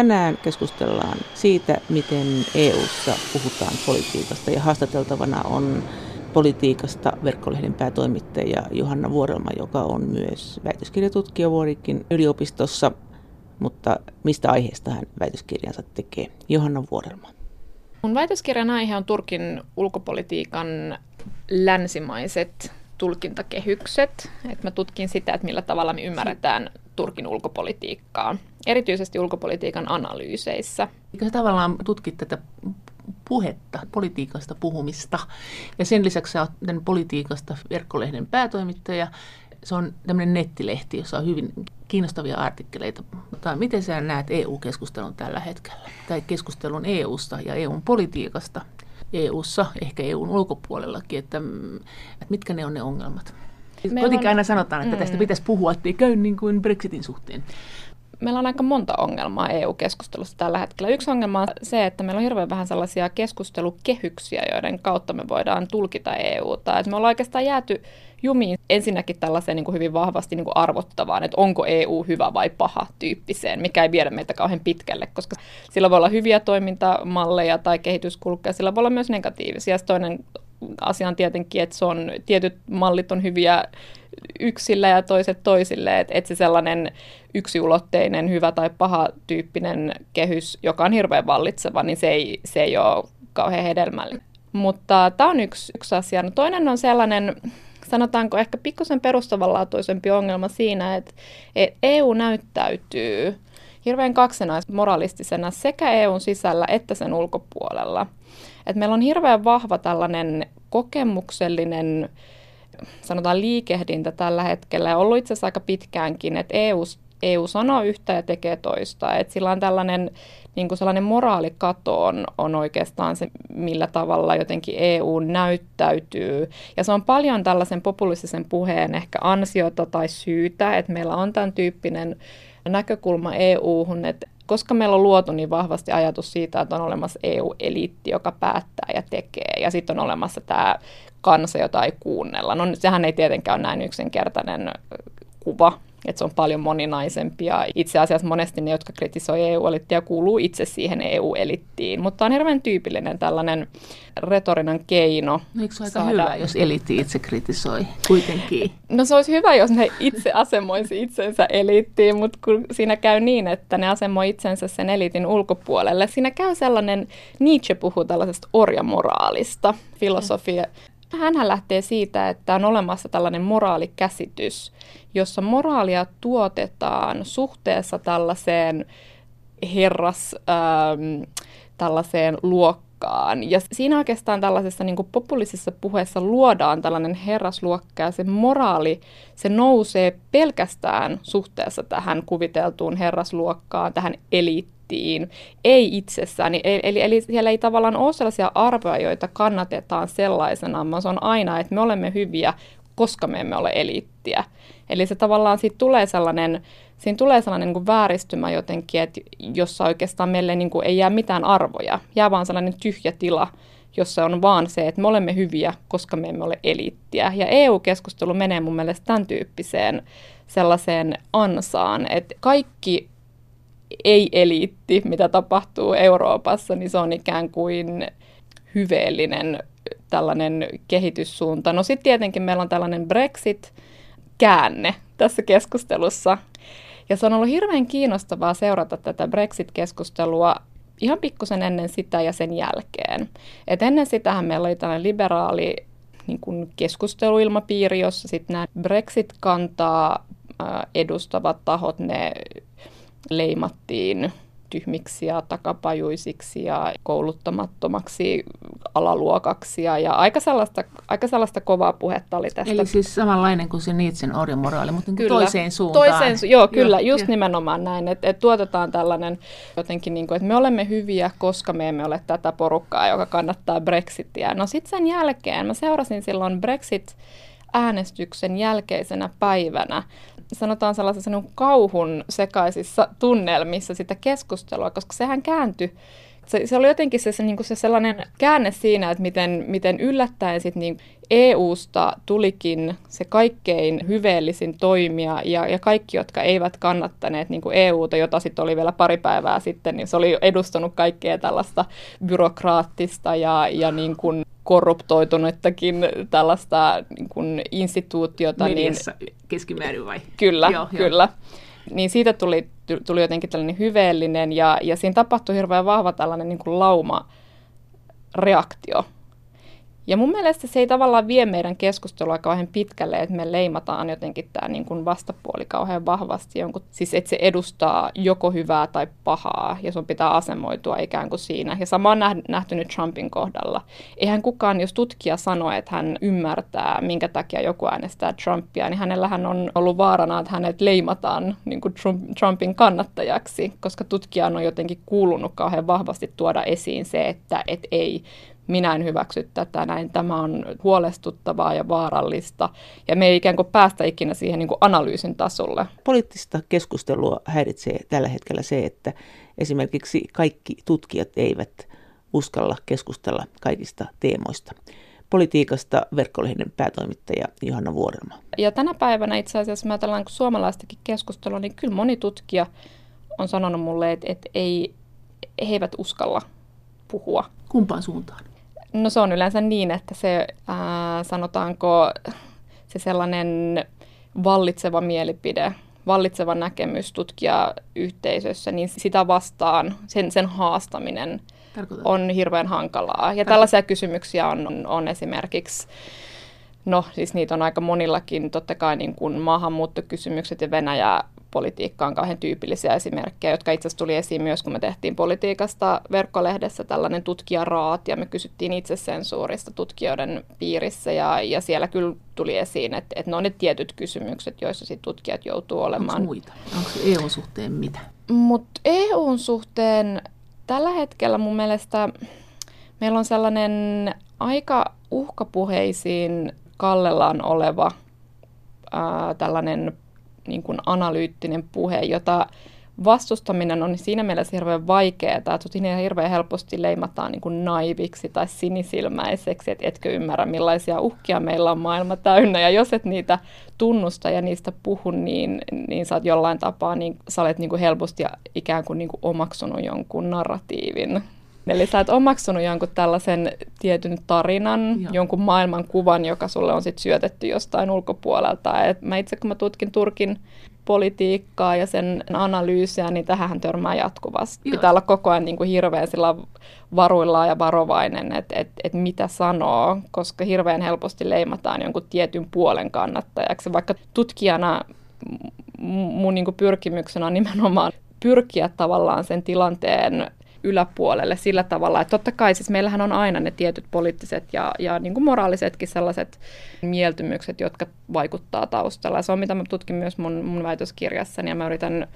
Tänään keskustellaan siitä, miten EU:ssa puhutaan politiikasta ja haastateltavana on politiikasta verkkolehden päätoimittaja Johanna Vuorelma, joka on myös väitöskirjatutkija Vuorikin yliopistossa. Mutta mistä aiheesta hän väitöskirjansa tekee? Johanna Vuorelma. Mun väitöskirjan aihe on Turkin ulkopolitiikan länsimaiset tulkintakehykset. Et mä tutkin sitä, että millä tavalla me ymmärretään Turkin ulkopolitiikkaa, erityisesti ulkopolitiikan analyyseissä. Eikö sä tavallaan tutkit tätä puhetta, politiikasta puhumista. Ja sen lisäksi sä oot politiikasta verkkolehden päätoimittaja. Se on tämmöinen nettilehti, jossa on hyvin kiinnostavia artikkeleita. Mutta miten sä näet EU-keskustelun tällä hetkellä? Tai keskustelun EUsta ja EUn politiikasta EUssa, ehkä EUn ulkopuolellakin, että, että mitkä ne on ne ongelmat? Kuitenkin aina sanotaan, että tästä mm. pitäisi puhua, ettei käy niin kuin Brexitin suhteen meillä on aika monta ongelmaa EU-keskustelussa tällä hetkellä. Yksi ongelma on se, että meillä on hirveän vähän sellaisia keskustelukehyksiä, joiden kautta me voidaan tulkita EUta. Et me ollaan oikeastaan jääty jumiin ensinnäkin tällaiseen niin kuin hyvin vahvasti niin kuin arvottavaan, että onko EU hyvä vai paha tyyppiseen, mikä ei viedä meitä kauhean pitkälle, koska sillä voi olla hyviä toimintamalleja tai kehityskulkuja, sillä voi olla myös negatiivisia. toinen asia on tietenkin, että se on, tietyt mallit on hyviä yksillä ja toiset toisille, että et se sellainen yksiulotteinen, hyvä tai paha tyyppinen kehys, joka on hirveän vallitseva, niin se ei, se ei ole kauhean hedelmällinen. Mutta tämä on yksi, yksi asia. No toinen on sellainen, sanotaanko ehkä pikkusen perustavanlaatuisempi ongelma siinä, että, että EU näyttäytyy hirveän kaksinaismoralistisena sekä EUn sisällä että sen ulkopuolella. Et meillä on hirveän vahva tällainen kokemuksellinen sanotaan liikehdintä tällä hetkellä ja ollut itse asiassa aika pitkäänkin, että EU, EU sanoo yhtä ja tekee toista. Että sillä on tällainen niin kuin sellainen moraalikato on, on oikeastaan se, millä tavalla jotenkin EU näyttäytyy. Ja se on paljon tällaisen populistisen puheen ehkä ansiota tai syytä, että meillä on tämän tyyppinen näkökulma EU-hun, että koska meillä on luotu niin vahvasti ajatus siitä, että on olemassa EU-eliitti, joka päättää ja tekee, ja sitten on olemassa tämä kansa, jota ei kuunnella. No sehän ei tietenkään ole näin yksinkertainen kuva, että se on paljon moninaisempia. Itse asiassa monesti ne, jotka kritisoi EU-elittiä, kuuluu itse siihen EU-elittiin, mutta on hirveän tyypillinen tällainen retorinen keino. No, eikö se aika saada... hyvä, jos eliitti itse kritisoi kuitenkin? No se olisi hyvä, jos ne itse asemoisi itsensä eliittiin, mutta kun siinä käy niin, että ne asemoi itsensä sen eliitin ulkopuolelle, siinä käy sellainen, Nietzsche puhuu tällaisesta orjamoraalista, filosofia, hän lähtee siitä, että on olemassa tällainen moraalikäsitys, jossa moraalia tuotetaan suhteessa tällaiseen herras, ähm, tällaiseen luokkaan. Ja siinä oikeastaan tällaisessa niin populistisessa puheessa luodaan tällainen herrasluokka ja se moraali, se nousee pelkästään suhteessa tähän kuviteltuun herrasluokkaan, tähän eliittiin nettiin, ei itsessään. Eli, eli, eli siellä ei tavallaan ole sellaisia arvoja, joita kannatetaan sellaisena, vaan se on aina, että me olemme hyviä, koska me emme ole eliittiä. Eli se tavallaan siitä tulee sellainen, siinä tulee sellainen niin kuin vääristymä jotenkin, että jossa oikeastaan meille niin kuin ei jää mitään arvoja, jää vaan sellainen tyhjä tila, jossa on vaan se, että me olemme hyviä, koska me emme ole eliittiä. Ja EU-keskustelu menee mun mielestä tämän tyyppiseen sellaiseen ansaan, että kaikki ei-eliitti, mitä tapahtuu Euroopassa, niin se on ikään kuin hyveellinen tällainen kehityssuunta. No sitten tietenkin meillä on tällainen Brexit-käänne tässä keskustelussa. Ja se on ollut hirveän kiinnostavaa seurata tätä Brexit-keskustelua ihan pikkusen ennen sitä ja sen jälkeen. Et ennen sitähän meillä oli tällainen liberaali niin kuin keskusteluilmapiiri, jossa sitten nämä Brexit-kantaa edustavat tahot, ne leimattiin tyhmiksi ja takapajuisiksi ja kouluttamattomaksi alaluokaksi. Ja, ja aika, sellaista, aika sellaista kovaa puhetta oli tästä. Eli siis samanlainen kuin se Nietzschen orjamoraali, mutta niin kyllä, toiseen suuntaan. Toiseen, su- joo, kyllä, joo, just jo. nimenomaan näin. Että et tuotetaan tällainen jotenkin, niin kuin, että me olemme hyviä, koska me emme ole tätä porukkaa, joka kannattaa Brexitia. No sitten sen jälkeen, mä seurasin silloin Brexit äänestyksen jälkeisenä päivänä sanotaan sellaisessa niin kauhun sekaisissa tunnelmissa sitä keskustelua, koska sehän kääntyi Se, se oli jotenkin se, se, niin se sellainen käänne siinä, että miten, miten yllättäen sit niin EUsta tulikin se kaikkein hyveellisin toimija ja, ja kaikki, jotka eivät kannattaneet niin kuin EUta, jota sitten oli vielä pari päivää sitten, niin se oli edustanut kaikkea tällaista byrokraattista ja, ja niin kuin korruptoitunettakin tällaista niin kuin instituutiota. Niin Mediassa niin, keskimäärin vai? Kyllä, joo, kyllä. Joo. Niin siitä tuli, tuli jotenkin tällainen hyveellinen ja, ja siinä tapahtui hirveän vahva tällainen niin kuin lauma reaktio ja mun mielestä se ei tavallaan vie meidän keskustelua kauhean pitkälle, että me leimataan jotenkin tämä niin kuin vastapuoli kauhean vahvasti. Jonkun, siis että se edustaa joko hyvää tai pahaa ja sun pitää asemoitua ikään kuin siinä. Ja sama on nähty nyt Trumpin kohdalla. Eihän kukaan, jos tutkija sanoo, että hän ymmärtää, minkä takia joku äänestää Trumpia, niin hänellähän on ollut vaarana, että hänet leimataan niin kuin Trumpin kannattajaksi, koska tutkijan on jotenkin kuulunut kauhean vahvasti tuoda esiin se, että et ei minä en hyväksy tätä näin, tämä on huolestuttavaa ja vaarallista. Ja me ei ikään kuin päästä ikinä siihen niin kuin analyysin tasolle. Poliittista keskustelua häiritsee tällä hetkellä se, että esimerkiksi kaikki tutkijat eivät uskalla keskustella kaikista teemoista. Politiikasta verkkolehden päätoimittaja Johanna Vuorelma. Ja tänä päivänä itse asiassa, mä ajatellaan suomalaistakin keskustelua, niin kyllä moni tutkija on sanonut mulle, että, että ei, he eivät uskalla puhua. Kumpaan suuntaan? No se on yleensä niin, että se ää, sanotaanko se sellainen vallitseva mielipide, vallitseva näkemys tutkijayhteisössä, niin sitä vastaan, sen, sen haastaminen Tarkoitan. on hirveän hankalaa. Ja Tarkoitan. tällaisia kysymyksiä on, on, on esimerkiksi No siis niitä on aika monillakin, totta kai niin kuin maahanmuuttokysymykset ja Venäjä politiikka on kauhean tyypillisiä esimerkkejä, jotka itse asiassa tuli esiin myös, kun me tehtiin politiikasta verkkolehdessä tällainen tutkijaraat, ja me kysyttiin itsesensuurista tutkijoiden piirissä, ja, ja siellä kyllä tuli esiin, että, että ne on ne tietyt kysymykset, joissa sit tutkijat joutuu olemaan. Onko muita? Onko EUn suhteen mitä? Mutta EUn suhteen tällä hetkellä mun mielestä meillä on sellainen aika uhkapuheisiin kallellaan oleva ää, tällainen niin kuin analyyttinen puhe, jota vastustaminen on siinä mielessä hirveän vaikeaa, että siinä hirveän helposti leimataan niin kuin naiviksi tai sinisilmäiseksi, että etkö ymmärrä millaisia uhkia meillä on maailma täynnä. Ja jos et niitä tunnusta ja niistä puhu, niin, niin sä oot jollain tapaa, niin sä olet niin kuin helposti ikään kuin, niin kuin omaksunut jonkun narratiivin Eli sä oot omaksunut jonkun tällaisen tietyn tarinan, Joo. jonkun maailmankuvan, joka sulle on sitten syötetty jostain ulkopuolelta. Et mä itse kun mä tutkin Turkin politiikkaa ja sen analyysiä, niin tähän törmää jatkuvasti. Joo. Pitää olla koko ajan niin kuin hirveän sillä varuillaan ja varovainen, että et, et mitä sanoo, koska hirveän helposti leimataan jonkun tietyn puolen kannattajaksi. Vaikka tutkijana mun niin kuin pyrkimyksenä on nimenomaan pyrkiä tavallaan sen tilanteen yläpuolelle sillä tavalla, että totta kai siis meillähän on aina ne tietyt poliittiset ja, ja niin kuin moraalisetkin sellaiset mieltymykset, jotka vaikuttaa taustalla. Se on mitä mä tutkin myös mun, mun väitöskirjassani ja mä yritän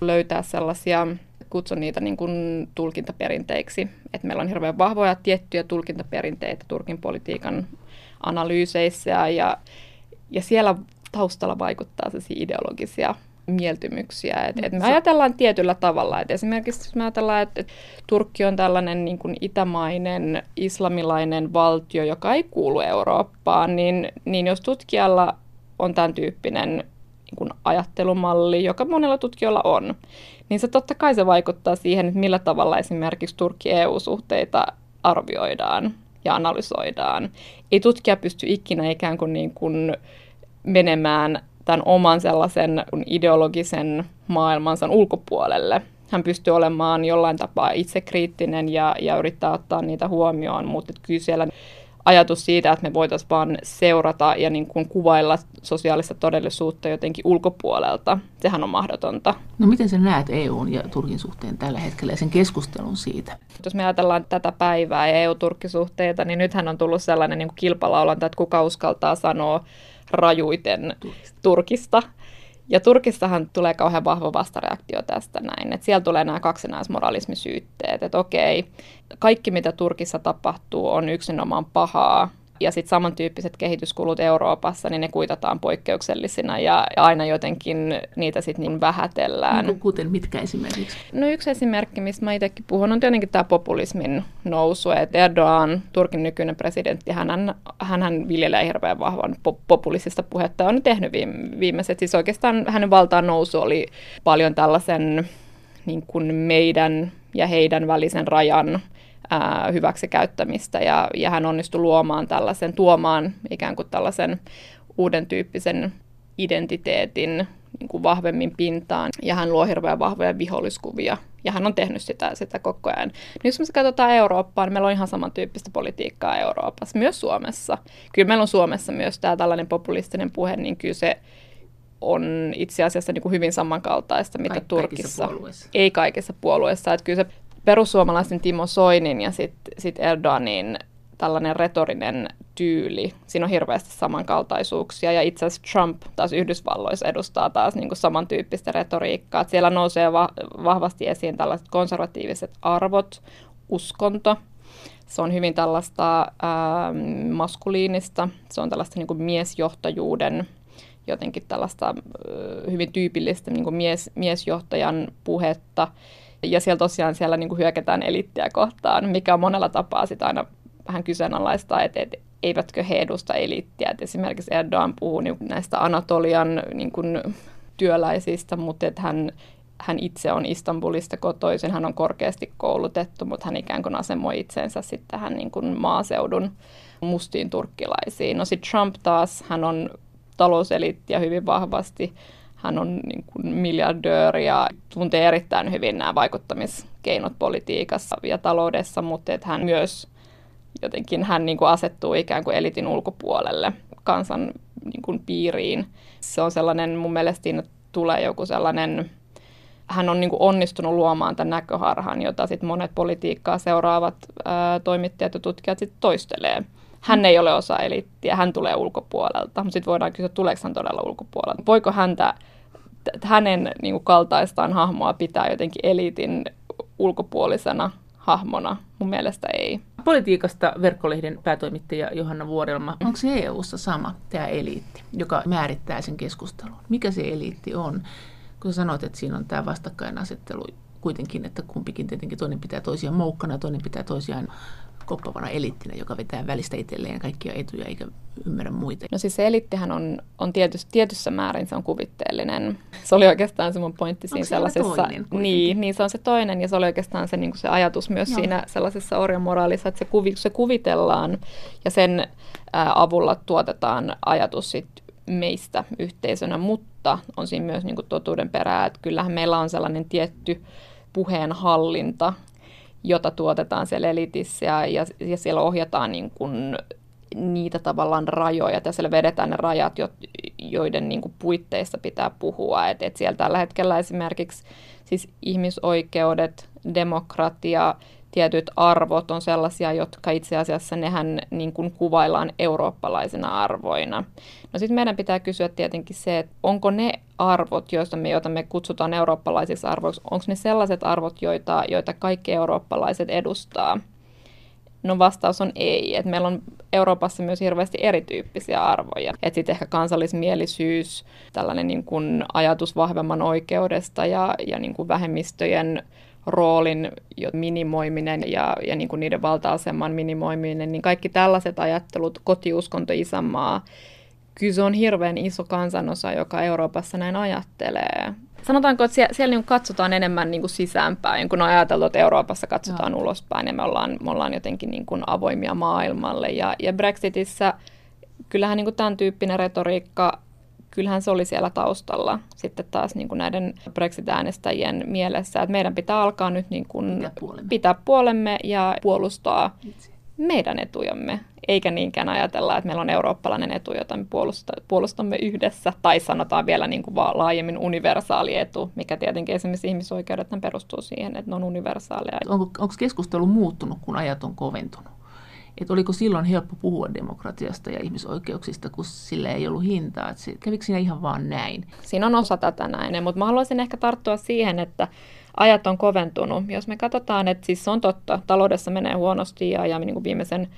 löytää sellaisia kutsun niitä niin kuin tulkintaperinteiksi. että meillä on hirveän vahvoja tiettyjä tulkintaperinteitä Turkin politiikan analyyseissä ja, ja siellä taustalla vaikuttaa se ideologisia mieltymyksiä. Et, et me ajatellaan tietyllä tavalla. Et esimerkiksi jos me ajatellaan, että et Turkki on tällainen niin kuin itämainen islamilainen valtio, joka ei kuulu Eurooppaan, niin, niin jos tutkijalla on tämän tyyppinen niin kuin ajattelumalli, joka monella tutkijoilla on, niin se totta kai se vaikuttaa siihen, että millä tavalla esimerkiksi Turkki-EU-suhteita arvioidaan ja analysoidaan. Ei tutkija pysty ikinä ikään kuin, niin kuin menemään tämän oman sellaisen ideologisen maailmansa ulkopuolelle. Hän pystyy olemaan jollain tapaa itsekriittinen ja, ja yrittää ottaa niitä huomioon, mutta kyllä siellä ajatus siitä, että me voitaisiin vaan seurata ja niin kuin kuvailla sosiaalista todellisuutta jotenkin ulkopuolelta, sehän on mahdotonta. No miten sä näet EUn ja Turkin suhteen tällä hetkellä ja sen keskustelun siitä? Jos me ajatellaan tätä päivää ja EU-Turkkisuhteita, niin nythän on tullut sellainen niin kuin kilpalaulanta, että kuka uskaltaa sanoa rajuiten Turkista. Turkista. Ja Turkissahan tulee kauhean vahva vastareaktio tästä näin, että siellä tulee nämä kaksinaismoralismisyytteet, että okei, kaikki mitä Turkissa tapahtuu on yksinomaan pahaa, ja sitten samantyyppiset kehityskulut Euroopassa, niin ne kuitataan poikkeuksellisina ja, aina jotenkin niitä sitten niin vähätellään. No, kuten mitkä esimerkiksi? No yksi esimerkki, mistä mä itsekin puhun, on tietenkin tämä populismin nousu. että Erdogan, Turkin nykyinen presidentti, hän, hän viljelee hirveän vahvan populistista puhetta ja on tehnyt viime, viimeiset. Siis oikeastaan hänen valtaan nousu oli paljon tällaisen niin kuin meidän ja heidän välisen rajan ää, hyväksikäyttämistä ja, ja hän onnistui luomaan tällaisen, tuomaan ikään kuin tällaisen uuden tyyppisen identiteetin niin kuin vahvemmin pintaan ja hän luo hirveän vahvoja viholliskuvia ja hän on tehnyt sitä, sitä koko ajan. Nyt jos me katsotaan Eurooppaa, niin meillä on ihan samantyyppistä politiikkaa Euroopassa, myös Suomessa. Kyllä meillä on Suomessa myös tämä tällainen populistinen puhe, niin kyllä se on itse asiassa niin kuin hyvin samankaltaista, mitä Kaik- Turkissa. Puolueissa. Ei kaikissa puolueissa. Että kyllä se perussuomalaisen Timo Soinin ja sitten sit Erdoganin tällainen retorinen tyyli. Siinä on hirveästi samankaltaisuuksia ja itse asiassa Trump taas Yhdysvalloissa edustaa taas niin kuin samantyyppistä retoriikkaa. Että siellä nousee va- vahvasti esiin tällaiset konservatiiviset arvot, uskonto. Se on hyvin tällaista ää, maskuliinista, se on tällaista niin kuin miesjohtajuuden jotenkin tällaista hyvin tyypillistä niin kuin mies, miesjohtajan puhetta. Ja siellä tosiaan siellä niin kuin hyökätään elittiä kohtaan, mikä on monella tapaa sitä aina vähän kyseenalaista, että, että eivätkö he edusta elittiä. Että esimerkiksi Erdogan puhuu niin näistä Anatolian niin kuin, työläisistä, mutta että hän, hän itse on Istanbulista kotoisin, hän on korkeasti koulutettu, mutta hän ikään kuin asemoi itsensä sitten tähän niin kuin maaseudun mustiin turkkilaisiin. No sitten Trump taas, hän on talouseliittiä hyvin vahvasti. Hän on niin kuin miljardööri ja tuntee erittäin hyvin nämä vaikuttamiskeinot politiikassa ja taloudessa, mutta että hän myös jotenkin hän niin kuin asettuu ikään kuin elitin ulkopuolelle kansan niin kuin piiriin. Se on sellainen, mun mielestä siinä tulee joku sellainen, hän on niin kuin onnistunut luomaan tämän näköharhan, jota sit monet politiikkaa seuraavat ää, toimittajat ja tutkijat sit toistelee. Hän ei ole osa eliittiä, hän tulee ulkopuolelta. Mutta sitten voidaan kysyä, tuleeko hän todella ulkopuolelta. Voiko häntä, hänen niin kuin kaltaistaan hahmoa pitää jotenkin eliitin ulkopuolisena hahmona? Mun mielestä ei. Politiikasta verkkolehden päätoimittaja Johanna Vuodelma. Onko se EU-ssa sama, tämä eliitti, joka määrittää sen keskustelun? Mikä se eliitti on? Kun sanoit, että siinä on tämä vastakkainasettelu kuitenkin, että kumpikin tietenkin toinen pitää toisiaan moukkana ja toinen pitää toisiaan koppavana elittinä, joka vetää välistä itselleen kaikkia etuja eikä ymmärrä muita. No siis se elittihän on, on tietyssä, tietyssä määrin se on kuvitteellinen. Se oli oikeastaan se mun pointti siinä sellaisessa. Toinen, niin, niin, se on se toinen ja se oli oikeastaan se, niin kuin se ajatus myös Joo. siinä sellaisessa orjamoraalissa, että se, kuvi, se kuvitellaan ja sen ää, avulla tuotetaan ajatus sit meistä yhteisönä, mutta on siinä myös niin kuin totuuden perää, että kyllähän meillä on sellainen tietty puheenhallinta, jota tuotetaan siellä elitissä ja, ja, ja siellä ohjataan niin kuin niitä tavallaan rajoja, ja siellä vedetään ne rajat, joiden niin kuin puitteissa pitää puhua. Et, et siellä tällä hetkellä esimerkiksi siis ihmisoikeudet, demokratia, tietyt arvot on sellaisia, jotka itse asiassa nehän niin kuin kuvaillaan eurooppalaisina arvoina. No sitten meidän pitää kysyä tietenkin se, että onko ne arvot, joista me, joita me kutsutaan eurooppalaisiksi arvoiksi, onko ne sellaiset arvot, joita, joita kaikki eurooppalaiset edustaa? No vastaus on ei. Et meillä on Euroopassa myös hirveästi erityyppisiä arvoja. Sitten ehkä kansallismielisyys, tällainen niin kuin ajatus vahvemman oikeudesta ja, ja niin kuin vähemmistöjen roolin minimoiminen ja, ja niin kuin niiden valta-aseman minimoiminen, niin kaikki tällaiset ajattelut, kotiuskonto, isänmaa, kyllä se on hirveän iso kansanosa, joka Euroopassa näin ajattelee. Sanotaanko, että siellä, siellä niin katsotaan enemmän niin kuin sisäänpäin, kun on ajateltu, että Euroopassa katsotaan Joo. ulospäin ja me ollaan, me ollaan jotenkin niin kuin avoimia maailmalle. Ja, ja Brexitissä kyllähän niin kuin tämän tyyppinen retoriikka kyllähän se oli siellä taustalla sitten taas niin kuin näiden Brexit-äänestäjien mielessä, että meidän pitää alkaa nyt niin kuin pitää, puolemme. pitää puolemme ja puolustaa Itse. meidän etujamme, eikä niinkään ajatella, että meillä on eurooppalainen etu, jota me puolustamme yhdessä, tai sanotaan vielä niin kuin vaan laajemmin universaali etu, mikä tietenkin esimerkiksi ihmisoikeudet perustuu siihen, että ne on universaaleja. Onko, onko keskustelu muuttunut, kun ajat on koventunut? Että oliko silloin helppo puhua demokratiasta ja ihmisoikeuksista, kun sillä ei ollut hintaa. Että se, kävikö siinä ihan vaan näin? Siinä on osa tätä näin, mutta mä haluaisin ehkä tarttua siihen, että ajat on koventunut. Jos me katsotaan, että siis on totta, taloudessa menee huonosti ja, ja niin kuin viimeisen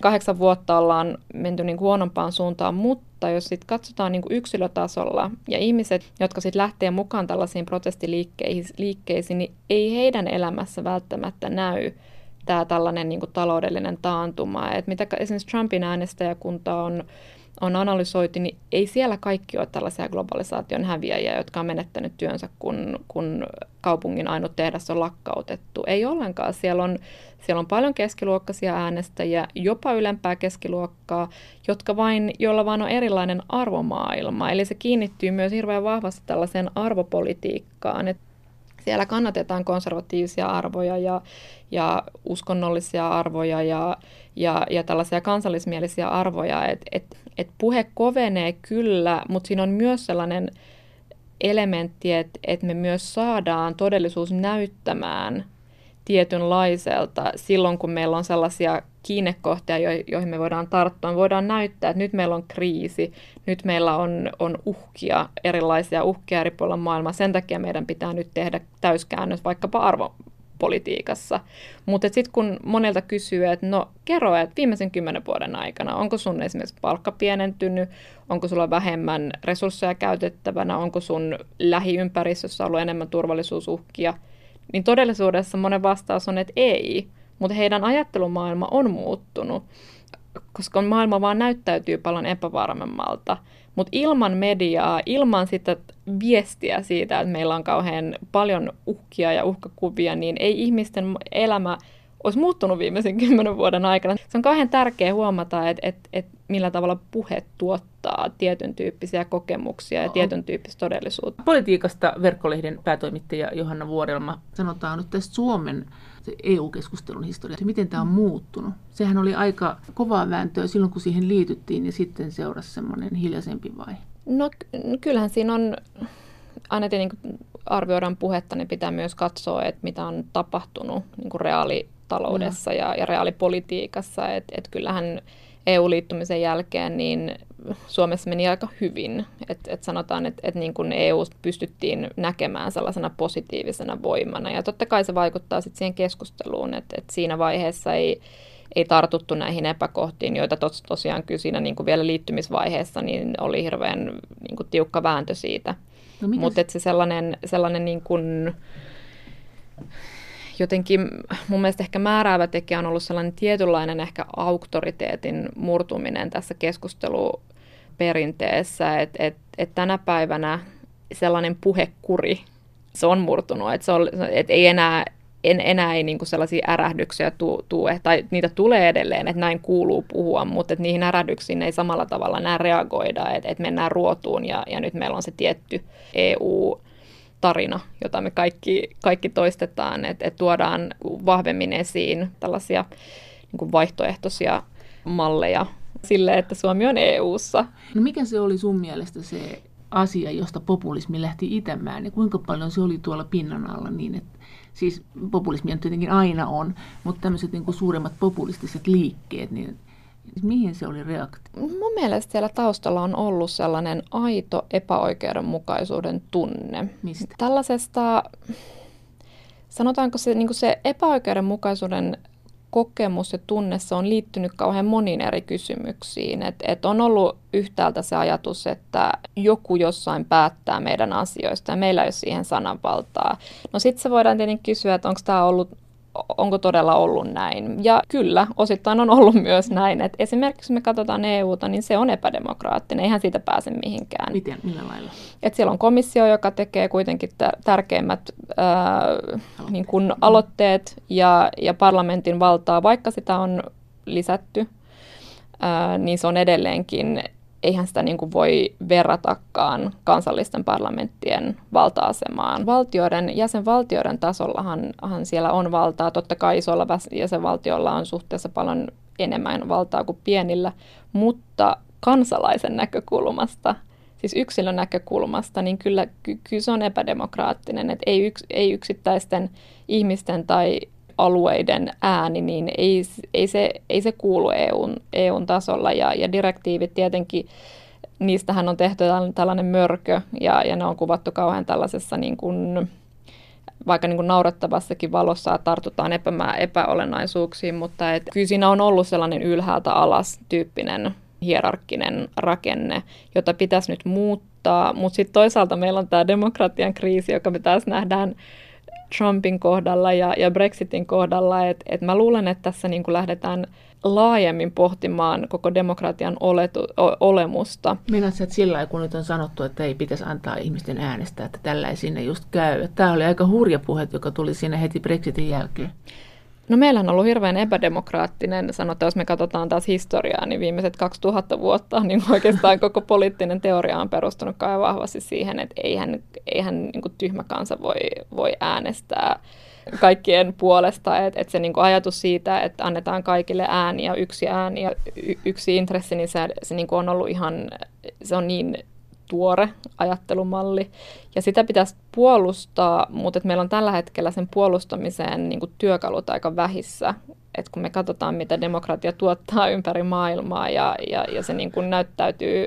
Kahdeksan vuotta ollaan menty niin huonompaan suuntaan, mutta jos sitten katsotaan niin yksilötasolla ja ihmiset, jotka sitten lähtee mukaan tällaisiin protestiliikkeisiin, niin ei heidän elämässä välttämättä näy tämä tällainen niin taloudellinen taantuma. Et mitä esimerkiksi Trumpin äänestäjäkunta on on analysoitu, niin ei siellä kaikki ole tällaisia globalisaation häviäjiä, jotka on menettänyt työnsä, kun, kun kaupungin ainut tehdas on lakkautettu. Ei ollenkaan. Siellä on, siellä on paljon keskiluokkaisia äänestäjiä, jopa ylempää keskiluokkaa, jotka vain, joilla vain on erilainen arvomaailma. Eli se kiinnittyy myös hirveän vahvasti tällaiseen arvopolitiikkaan. Et siellä kannatetaan konservatiivisia arvoja ja, ja uskonnollisia arvoja ja, ja, ja tällaisia kansallismielisiä arvoja. Et, et, et puhe kovenee kyllä, mutta siinä on myös sellainen elementti, että et me myös saadaan todellisuus näyttämään tietynlaiselta silloin, kun meillä on sellaisia kiinnekohtia, joihin me voidaan tarttua. Me voidaan näyttää, että nyt meillä on kriisi, nyt meillä on, on uhkia, erilaisia uhkia eri puolilla maailmaa. Sen takia meidän pitää nyt tehdä täyskäännös vaikkapa arvopolitiikassa. Mutta sitten kun monelta kysyy, että no kerro, että viimeisen kymmenen vuoden aikana, onko sun esimerkiksi palkka pienentynyt, onko sulla vähemmän resursseja käytettävänä, onko sun lähiympäristössä ollut enemmän turvallisuusuhkia, niin todellisuudessa monen vastaus on, että ei mutta heidän ajattelumaailma on muuttunut, koska maailma vaan näyttäytyy paljon epävarmemmalta. Mutta ilman mediaa, ilman sitä viestiä siitä, että meillä on kauhean paljon uhkia ja uhkakuvia, niin ei ihmisten elämä olisi muuttunut viimeisen kymmenen vuoden aikana. Se on kauhean tärkeää huomata, että, että, että millä tavalla puhe tuottaa tietyn tyyppisiä kokemuksia ja tietyn tyyppistä todellisuutta. Politiikasta verkkolehden päätoimittaja Johanna Vuorelma sanotaan nyt tästä Suomen EU-keskustelun historia, miten tämä on muuttunut. Sehän oli aika kovaa vääntöä silloin, kun siihen liityttiin ja sitten seurasi semmoinen hiljaisempi vaihe. No kyllähän siinä on, aina tietenkin kun arvioidaan puhetta, niin pitää myös katsoa, että mitä on tapahtunut niin kuin reaalitaloudessa ja, ja reaalipolitiikassa. Että et kyllähän EU-liittymisen jälkeen niin Suomessa meni aika hyvin. Et, et sanotaan, että et niin kuin EU pystyttiin näkemään sellaisena positiivisena voimana. Ja totta kai se vaikuttaa sitten siihen keskusteluun, että et siinä vaiheessa ei, ei tartuttu näihin epäkohtiin, joita tos, tosiaan kyllä siinä niin kuin vielä liittymisvaiheessa niin oli hirveän niin kuin tiukka vääntö siitä. No Mutta se sellainen, sellainen niin kuin, jotenkin mun mielestä ehkä määräävä tekijä on ollut sellainen tietynlainen ehkä auktoriteetin murtuminen tässä keskusteluperinteessä, että et, et tänä päivänä sellainen puhekuri, se on murtunut, että, että ei enää, en, enää ei niin sellaisia ärähdyksiä tuu, tai niitä tulee edelleen, että näin kuuluu puhua, mutta että niihin ärähdyksiin ei samalla tavalla enää reagoida, että, että mennään ruotuun ja, ja nyt meillä on se tietty EU tarina, jota me kaikki, kaikki toistetaan, että et tuodaan vahvemmin esiin tällaisia niin kuin vaihtoehtoisia malleja sille, että Suomi on EU-ssa. No mikä se oli sun mielestä se asia, josta populismi lähti itämään ja kuinka paljon se oli tuolla pinnan alla niin, että siis populismi tietenkin aina on, mutta tämmöiset niin kuin suuremmat populistiset liikkeet, niin Mihin se oli reaktio? Mun mielestä siellä taustalla on ollut sellainen aito epäoikeudenmukaisuuden tunne. Mistä? Tällaisesta, sanotaanko se, niin se epäoikeudenmukaisuuden kokemus ja tunne, se on liittynyt kauhean moniin eri kysymyksiin. Et, et on ollut yhtäältä se ajatus, että joku jossain päättää meidän asioista ja meillä ei ole siihen sananvaltaa. No sitten se voidaan tietenkin kysyä, että onko tämä ollut onko todella ollut näin. Ja kyllä, osittain on ollut myös näin, että esimerkiksi me katsotaan EUta, niin se on epädemokraattinen, eihän siitä pääse mihinkään. Miten, millä lailla? Et siellä on komissio, joka tekee kuitenkin tärkeimmät ää, niin kuin aloitteet ja, ja parlamentin valtaa, vaikka sitä on lisätty, ää, niin se on edelleenkin eihän sitä niin kuin voi verratakaan kansallisten parlamenttien valta-asemaan. Valtioiden, jäsenvaltioiden tasollahan siellä on valtaa. Totta kai isolla jäsenvaltiolla on suhteessa paljon enemmän valtaa kuin pienillä, mutta kansalaisen näkökulmasta, siis yksilön näkökulmasta, niin kyllä, kyllä se on epädemokraattinen, että ei, yks, ei yksittäisten ihmisten tai alueiden ääni, niin ei, ei, se, ei se kuulu EUn, EUn tasolla. Ja, ja direktiivit tietenkin, niistähän on tehty tällainen mörkö ja, ja ne on kuvattu kauhean tällaisessa niin kuin vaikka niin kuin naurettavassakin valossa tartutaan epämää, epäolennaisuuksiin, mutta et, kyllä siinä on ollut sellainen ylhäältä alas tyyppinen hierarkkinen rakenne, jota pitäisi nyt muuttaa, mutta sitten toisaalta meillä on tämä demokratian kriisi, joka me taas nähdään Trumpin kohdalla ja, ja Brexitin kohdalla, että et mä luulen, että tässä niin kuin lähdetään laajemmin pohtimaan koko demokratian oletu, o, olemusta. Minä että sillä kun nyt on sanottu, että ei pitäisi antaa ihmisten äänestää, että tällä ei sinne just käy. Tämä oli aika hurja puhe, joka tuli siinä heti Brexitin jälkeen. No meillä on ollut hirveän epädemokraattinen, sanotaan, jos me katsotaan taas historiaa, niin viimeiset 2000 vuotta, niin oikeastaan koko poliittinen teoria on perustunut kai vahvasti siihen, että eihän, eihän niin kuin tyhmä kansa voi, voi äänestää kaikkien puolesta, että et se niinku ajatus siitä, että annetaan kaikille ääni ja yksi ääni ja y- yksi intressi, niin se, se niinku on ollut ihan, se on niin tuore ajattelumalli. Ja sitä pitäisi puolustaa, mutta meillä on tällä hetkellä sen puolustamiseen niin kuin työkalut aika vähissä. Et kun me katsotaan, mitä demokratia tuottaa ympäri maailmaa ja, ja, ja se niin kuin näyttäytyy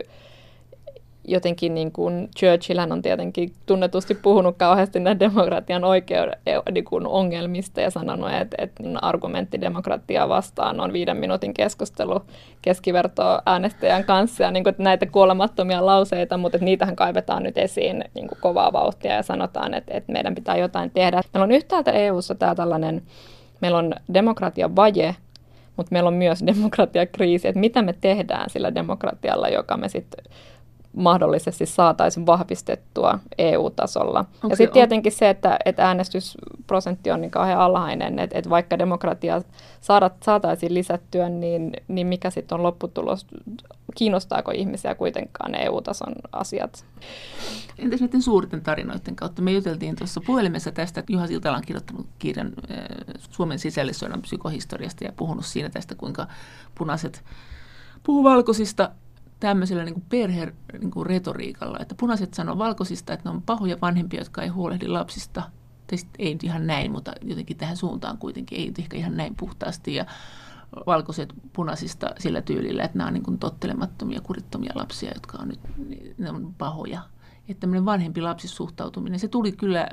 jotenkin niin kuin Churchill on tietenkin tunnetusti puhunut kauheasti näiden demokratian oikeuden niin kuin ongelmista ja sanonut, että, että argumentti demokratiaa vastaan on viiden minuutin keskustelu keskiverto äänestäjän kanssa ja niin kuin, näitä kuolemattomia lauseita, mutta että niitähän kaivetaan nyt esiin niin kuin kovaa vauhtia ja sanotaan, että, että meidän pitää jotain tehdä. Meillä on yhtäältä EU-ssa tämä tällainen, meillä on demokratian vaje, mutta meillä on myös demokratiakriisi, että mitä me tehdään sillä demokratialla, joka me sitten mahdollisesti saataisiin vahvistettua EU-tasolla. Okay, ja sitten tietenkin se, että, että äänestysprosentti on niin kauhean alhainen, että, että vaikka demokratia saada, saataisiin lisättyä, niin, niin mikä sitten on lopputulos, kiinnostaako ihmisiä kuitenkaan EU-tason asiat? Entäs näiden suurten tarinoiden kautta? Me juteltiin tuossa puhelimessa tästä, että Juha Siltala on kirjoittanut kirjan äh, Suomen sisällissodan psykohistoriasta ja puhunut siinä tästä, kuinka punaiset puhuu valkoisista tämmöisellä niin perhe niin kuin retoriikalla, että punaiset sanoo valkoisista, että ne on pahoja vanhempia, jotka ei huolehdi lapsista. Tietysti ei ihan näin, mutta jotenkin tähän suuntaan kuitenkin, ei ehkä ihan näin puhtaasti. Ja valkoiset punaisista sillä tyylillä, että nämä on niin kuin tottelemattomia, kurittomia lapsia, jotka on nyt ne on pahoja. Että tämmöinen vanhempi lapsisuhtautuminen, se tuli kyllä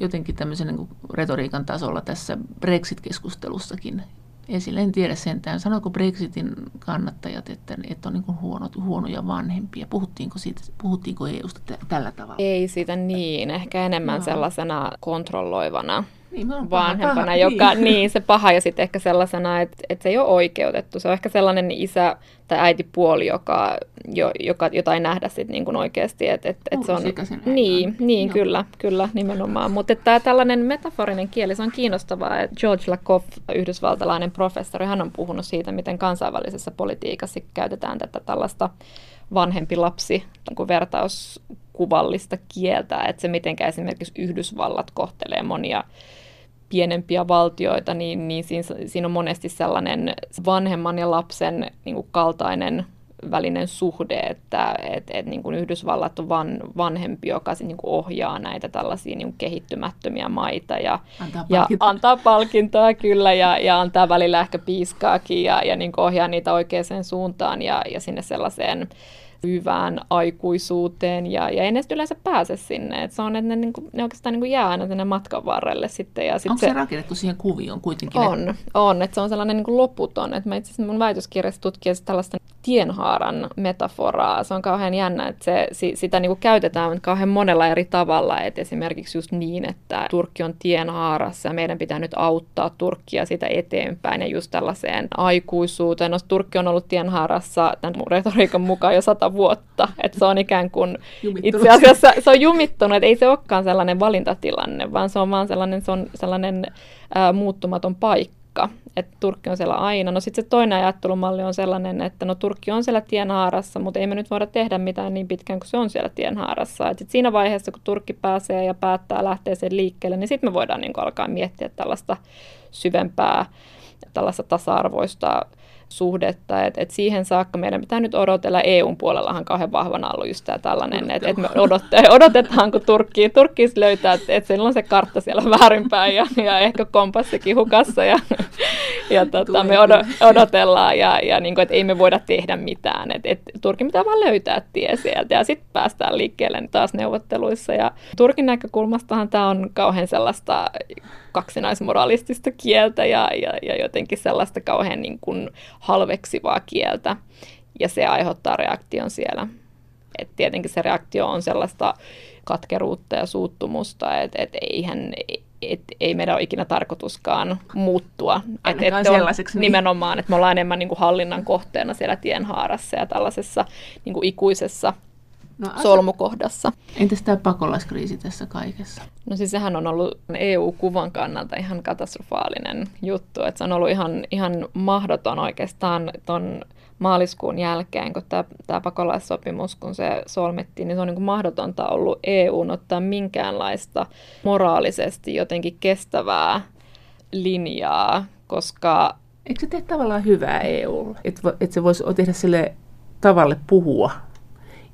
jotenkin tämmöisen niin retoriikan tasolla tässä Brexit-keskustelussakin esille. En tiedä sentään. Sanoiko Brexitin kannattajat, että, että on niin huono, huonoja vanhempia? Puhuttiinko, siitä, puhuttiinko EUsta t- tällä tavalla? Ei siitä niin. Ehkä enemmän no. sellaisena kontrolloivana niin, vanhempana, paha, joka, niin. niin se paha ja sitten ehkä sellaisena, että, että se ei ole oikeutettu. Se on ehkä sellainen isä tai äitipuoli, joka, jo, joka, jota ei nähdä sit niin kuin oikeasti. Että, että, että se on, niin, niin kyllä, kyllä nimenomaan. Mutta tämä tällainen metaforinen kieli, se on kiinnostavaa. Että George Lakoff, yhdysvaltalainen professori, hän on puhunut siitä, miten kansainvälisessä politiikassa käytetään tätä tällaista vanhempi-lapsi niin vertauskuvallista kieltä, että se miten esimerkiksi Yhdysvallat kohtelee monia pienempiä valtioita, niin, niin siinä, siinä on monesti sellainen vanhemman ja lapsen niin kuin kaltainen välinen suhde, että et, et, niin kuin Yhdysvallat on van, vanhempi, joka niin kuin ohjaa näitä tällaisia niin kuin kehittymättömiä maita ja antaa ja antaa palkintoa kyllä ja, ja antaa välillä ehkä piiskaakin ja, ja niin kuin ohjaa niitä oikeaan suuntaan ja, ja sinne sellaiseen hyvään aikuisuuteen ja, ja ei ne yleensä pääse sinne. Et se on, että ne, niin kuin, ne oikeastaan niin kuin jää aina sinne matkan varrelle sitten. Ja sit Onko se, se rakennettu siihen kuvioon kuitenkin? On, että... on että se on sellainen niin kuin loputon. Että mä itse asiassa mun väitöskirjassa tutkin tällaista tienhaaran metaforaa. Se on kauhean jännä, että se, sitä niin kuin käytetään kauhean monella eri tavalla. Et esimerkiksi just niin, että Turkki on tienhaarassa ja meidän pitää nyt auttaa Turkkia sitä eteenpäin ja just tällaiseen aikuisuuteen. No, Turkki on ollut tienhaarassa tämän retoriikan mukaan jo sata vuotta. Että se on ikään kuin itse asiassa se on jumittunut, että ei se olekaan sellainen valintatilanne, vaan se on vaan sellainen, se on sellainen ää, muuttumaton paikka. Että Turkki on siellä aina. No sitten se toinen ajattelumalli on sellainen, että no Turkki on siellä tienhaarassa, mutta ei me nyt voida tehdä mitään niin pitkään kuin se on siellä tienhaarassa. Et sit siinä vaiheessa, kun Turkki pääsee ja päättää lähteä sen liikkeelle, niin sitten me voidaan niin alkaa miettiä tällaista syvempää, tällaista tasa-arvoista suhdetta. Et, et siihen saakka meidän pitää nyt odotella. EUn puolellahan kauhean vahvana ollut just tämä tällainen, että et me odotte, odotetaan, kun Turkki, Turkki löytää, että et siellä on se kartta siellä väärinpäin ja, ja ehkä kompassikin hukassa ja, ja tota, me odotellaan ja, ja niin kuin, että ei me voida tehdä mitään. Et, et Turkin pitää vaan löytää tie sieltä ja sitten päästään liikkeelle taas neuvotteluissa. Ja Turkin näkökulmastahan tämä on kauhean sellaista kaksinaismoralistista kieltä ja, ja, ja jotenkin sellaista kauhean niin kuin halveksivaa kieltä. Ja se aiheuttaa reaktion siellä. Et tietenkin se reaktio on sellaista katkeruutta ja suuttumusta, että et eihän, et ei meidän ole ikinä tarkoituskaan muuttua. Et, et sellaiseksi. Niin. Nimenomaan, että me ollaan enemmän niin kuin hallinnan kohteena siellä tienhaarassa ja tällaisessa niin kuin ikuisessa no, solmukohdassa. Entäs tämä pakolaiskriisi tässä kaikessa? No siis sehän on ollut EU-kuvan kannalta ihan katastrofaalinen juttu. Että se on ollut ihan, ihan mahdoton oikeastaan ton maaliskuun jälkeen, kun tämä, tämä pakolaissopimus, kun se solmittiin, niin se on niin kuin mahdotonta ollut EU ottaa minkäänlaista moraalisesti jotenkin kestävää linjaa, koska... Eikö se tee tavallaan hyvää EUlle? Että et se voisi tehdä sille tavalle puhua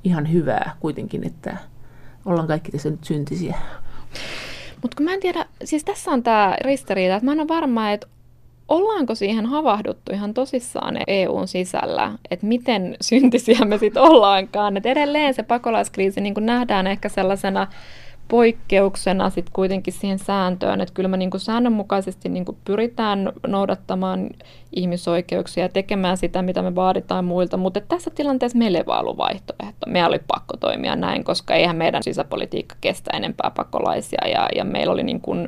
ihan hyvää kuitenkin, että ollaan kaikki tässä nyt syntisiä. Mutta kun mä en tiedä, siis tässä on tämä ristiriita, että mä en ole varma, että ollaanko siihen havahduttu ihan tosissaan EUn sisällä, että miten syntisiä me sitten ollaankaan. Et edelleen se pakolaiskriisi niin nähdään ehkä sellaisena poikkeuksena sitten kuitenkin siihen sääntöön, että kyllä me niin kuin säännönmukaisesti niin kuin pyritään noudattamaan ihmisoikeuksia ja tekemään sitä, mitä me vaaditaan muilta, mutta tässä tilanteessa meillä ei vaan ollut vaihtoehto. Meillä oli pakko toimia näin, koska eihän meidän sisäpolitiikka kestä enempää pakolaisia ja, ja meillä oli niin kuin,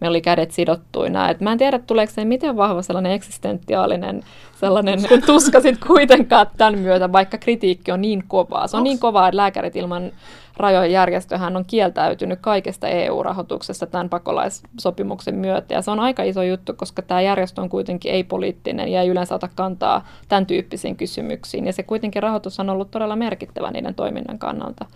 meillä oli kädet sidottuina. Et mä en tiedä, tuleeko se miten vahva sellainen eksistentiaalinen sellainen tuska sitten kuitenkaan tämän myötä, vaikka kritiikki on niin kovaa. Se on niin kovaa, että lääkärit ilman rajojen järjestöhän on kieltäytynyt kaikesta EU-rahoituksesta tämän pakolaissopimuksen myötä. Ja se on aika iso juttu, koska tämä järjestö on kuitenkin ei-poliittinen ja ei yleensä ota kantaa tämän tyyppisiin kysymyksiin. Ja se kuitenkin rahoitus on ollut todella merkittävä niiden toiminnan kannalta.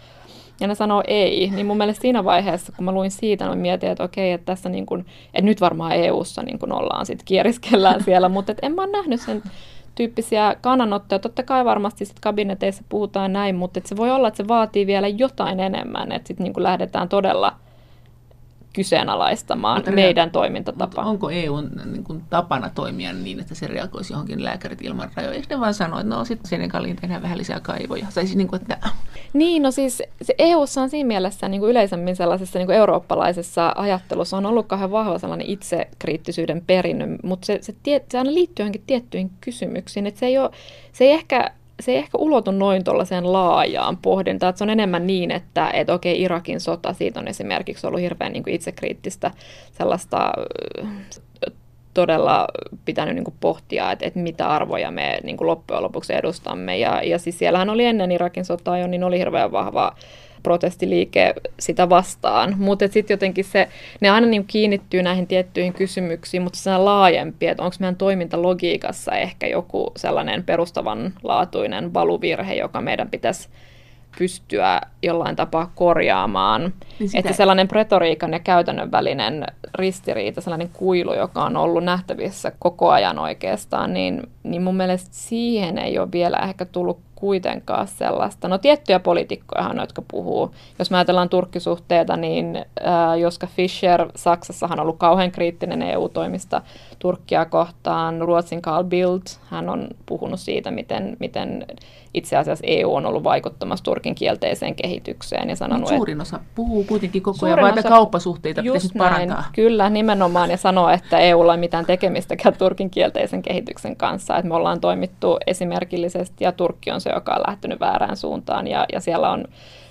Ja ne sanoo ei, niin mun mielestä siinä vaiheessa, kun mä luin siitä, mä mietin, että okei, että tässä niin kuin, että nyt varmaan EU-ssa niin kuin ollaan sitten kieriskellään siellä, mutta et en mä ole nähnyt sen tyyppisiä kannanottoja. Totta kai varmasti sit kabineteissa puhutaan näin, mutta se voi olla, että se vaatii vielä jotain enemmän, että sitten niin lähdetään todella kyseenalaistamaan mutta meidän toimintatapaa. onko EU niin kuin, tapana toimia niin, että se reagoisi johonkin lääkärit ilman rajoja? Eikö ne vaan sano, että no sitten Senegaliin tehdään vähän lisää kaivoja? Tai siis, niin, kuin, että... niin, no siis se EUssa on siinä mielessä niin kuin yleisemmin sellaisessa niin kuin eurooppalaisessa ajattelussa on ollut kauhean vahva sellainen itsekriittisyyden perinnö, mutta se, se, tie, se aina liittyy johonkin tiettyihin kysymyksiin. Että se, ei ole, se ei ehkä se ei ehkä ulotu noin tuollaiseen laajaan pohdintaan, että se on enemmän niin, että, että okei, Irakin sota, siitä on esimerkiksi ollut hirveän niin kuin itsekriittistä sellaista todella pitänyt niin kuin pohtia, että, että mitä arvoja me niin kuin loppujen lopuksi edustamme. Ja, ja siis siellähän oli ennen Irakin sotaa jo, niin oli hirveän vahva protestiliike sitä vastaan. Mutta sitten jotenkin se, ne aina niin kiinnittyy näihin tiettyihin kysymyksiin, mutta se on laajempi, että onko meidän toimintalogiikassa ehkä joku sellainen perustavanlaatuinen valuvirhe, joka meidän pitäisi pystyä jollain tapaa korjaamaan. Niin sitä... Että sellainen retoriikan ja käytännön välinen ristiriita, sellainen kuilu, joka on ollut nähtävissä koko ajan oikeastaan, niin, niin mun mielestä siihen ei ole vielä ehkä tullut kuitenkaan sellaista. No tiettyjä poliitikkoja, jotka puhuu. Jos me ajatellaan turkkisuhteita, niin äh, Joska Fischer Saksassahan on ollut kauhean kriittinen EU-toimista Turkkia kohtaan. Ruotsin Carl Bildt, hän on puhunut siitä, miten, miten itse asiassa EU on ollut vaikuttamassa Turkin kielteiseen kehitykseen. Ja sanonut, Mut suurin osa puhuu kuitenkin koko ajan, vaan kauppasuhteita pitäisi parantaa. Kyllä, nimenomaan, ja sanoo, että EUlla ei mitään tekemistäkään Turkin kielteisen kehityksen kanssa. Että me ollaan toimittu esimerkillisesti, ja Turkki on se, joka on lähtenyt väärään suuntaan, ja, ja siellä on